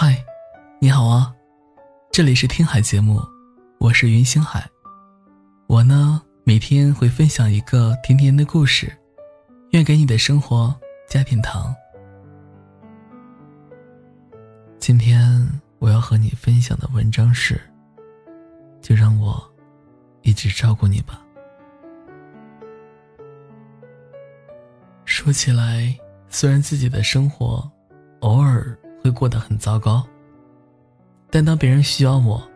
嗨，你好啊，这里是听海节目，我是云星海。我呢，每天会分享一个甜甜的故事，愿给你的生活加点糖。今天我要和你分享的文章是：就让我一直照顾你吧。说起来，虽然自己的生活偶尔会过得很糟糕，但当别人需要我，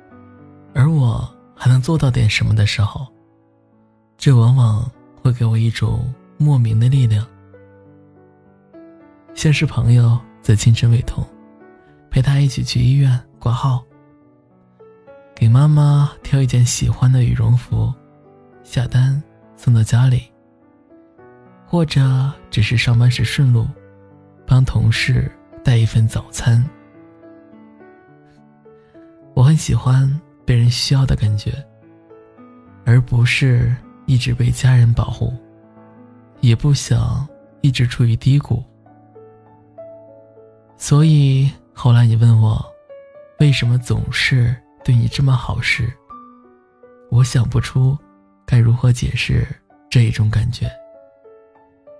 而我还能做到点什么的时候，这往往会给我一种莫名的力量。像是朋友在清晨胃痛，陪他一起去医院挂号；给妈妈挑一件喜欢的羽绒服，下单送到家里。或者只是上班时顺路，帮同事带一份早餐。我很喜欢被人需要的感觉，而不是一直被家人保护，也不想一直处于低谷。所以后来你问我，为什么总是对你这么好时，我想不出该如何解释这一种感觉。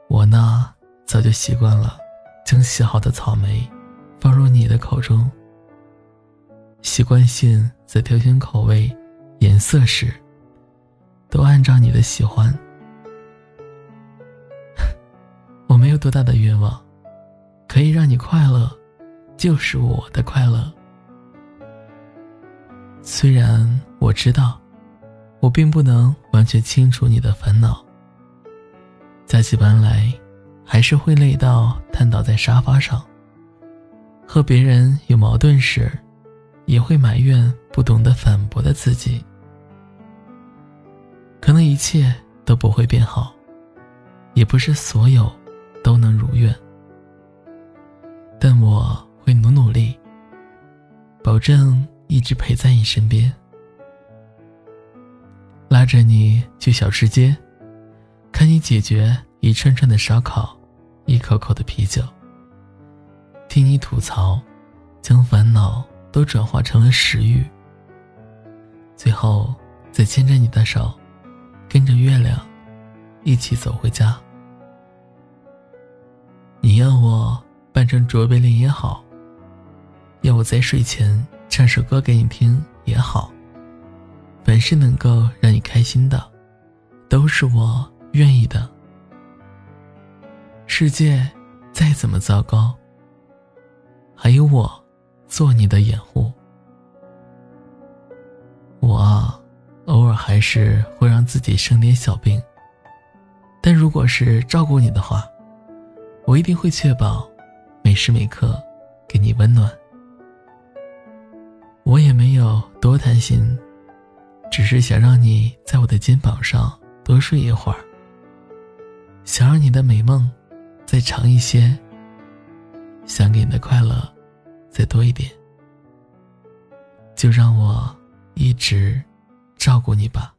我呢，早就习惯了，将洗好的草莓放入你的口中。习惯性在挑选口味、颜色时，都按照你的喜欢。我没有多大的愿望，可以让你快乐，就是我的快乐。虽然我知道，我并不能完全清楚你的烦恼。假起班来，还是会累到瘫倒在沙发上。和别人有矛盾时，也会埋怨不懂得反驳的自己。可能一切都不会变好，也不是所有都能如愿。但我会努努力，保证一直陪在你身边，拉着你去小吃街。看你解决一串串的烧烤，一口口的啤酒。听你吐槽，将烦恼都转化成了食欲。最后，再牵着你的手，跟着月亮，一起走回家。你要我扮成卓别林也好，要我在睡前唱首歌给你听也好。凡是能够让你开心的，都是我。愿意的。世界再怎么糟糕，还有我做你的掩护。我偶尔还是会让自己生点小病，但如果是照顾你的话，我一定会确保每时每刻给你温暖。我也没有多贪心，只是想让你在我的肩膀上多睡一会儿。想让你的美梦再长一些，想给你的快乐再多一点，就让我一直照顾你吧。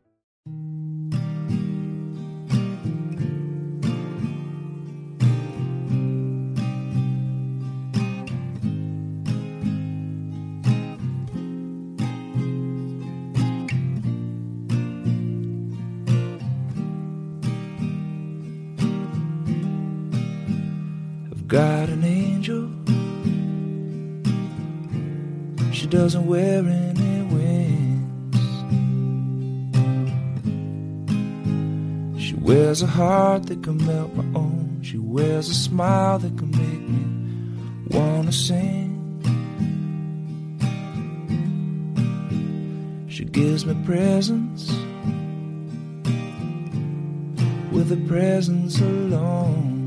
Got an angel. She doesn't wear any wings. She wears a heart that can melt my own. She wears a smile that can make me wanna sing. She gives me presents with a presence alone.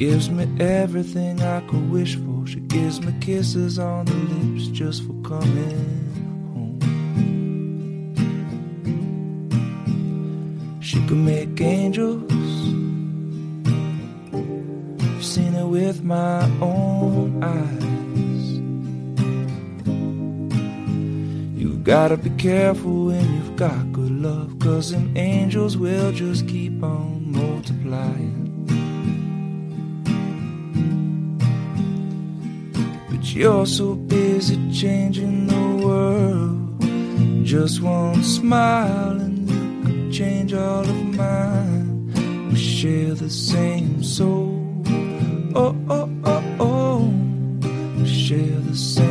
Gives me everything I could wish for. She gives me kisses on the lips just for coming home. She can make angels. I've seen it with my own eyes. You've gotta be careful when you've got good love, cause them angels will just keep on multiplying. You're so busy changing the world. Just one smile and you could change all of mine. We share the same soul. Oh, oh, oh, oh. We share the same.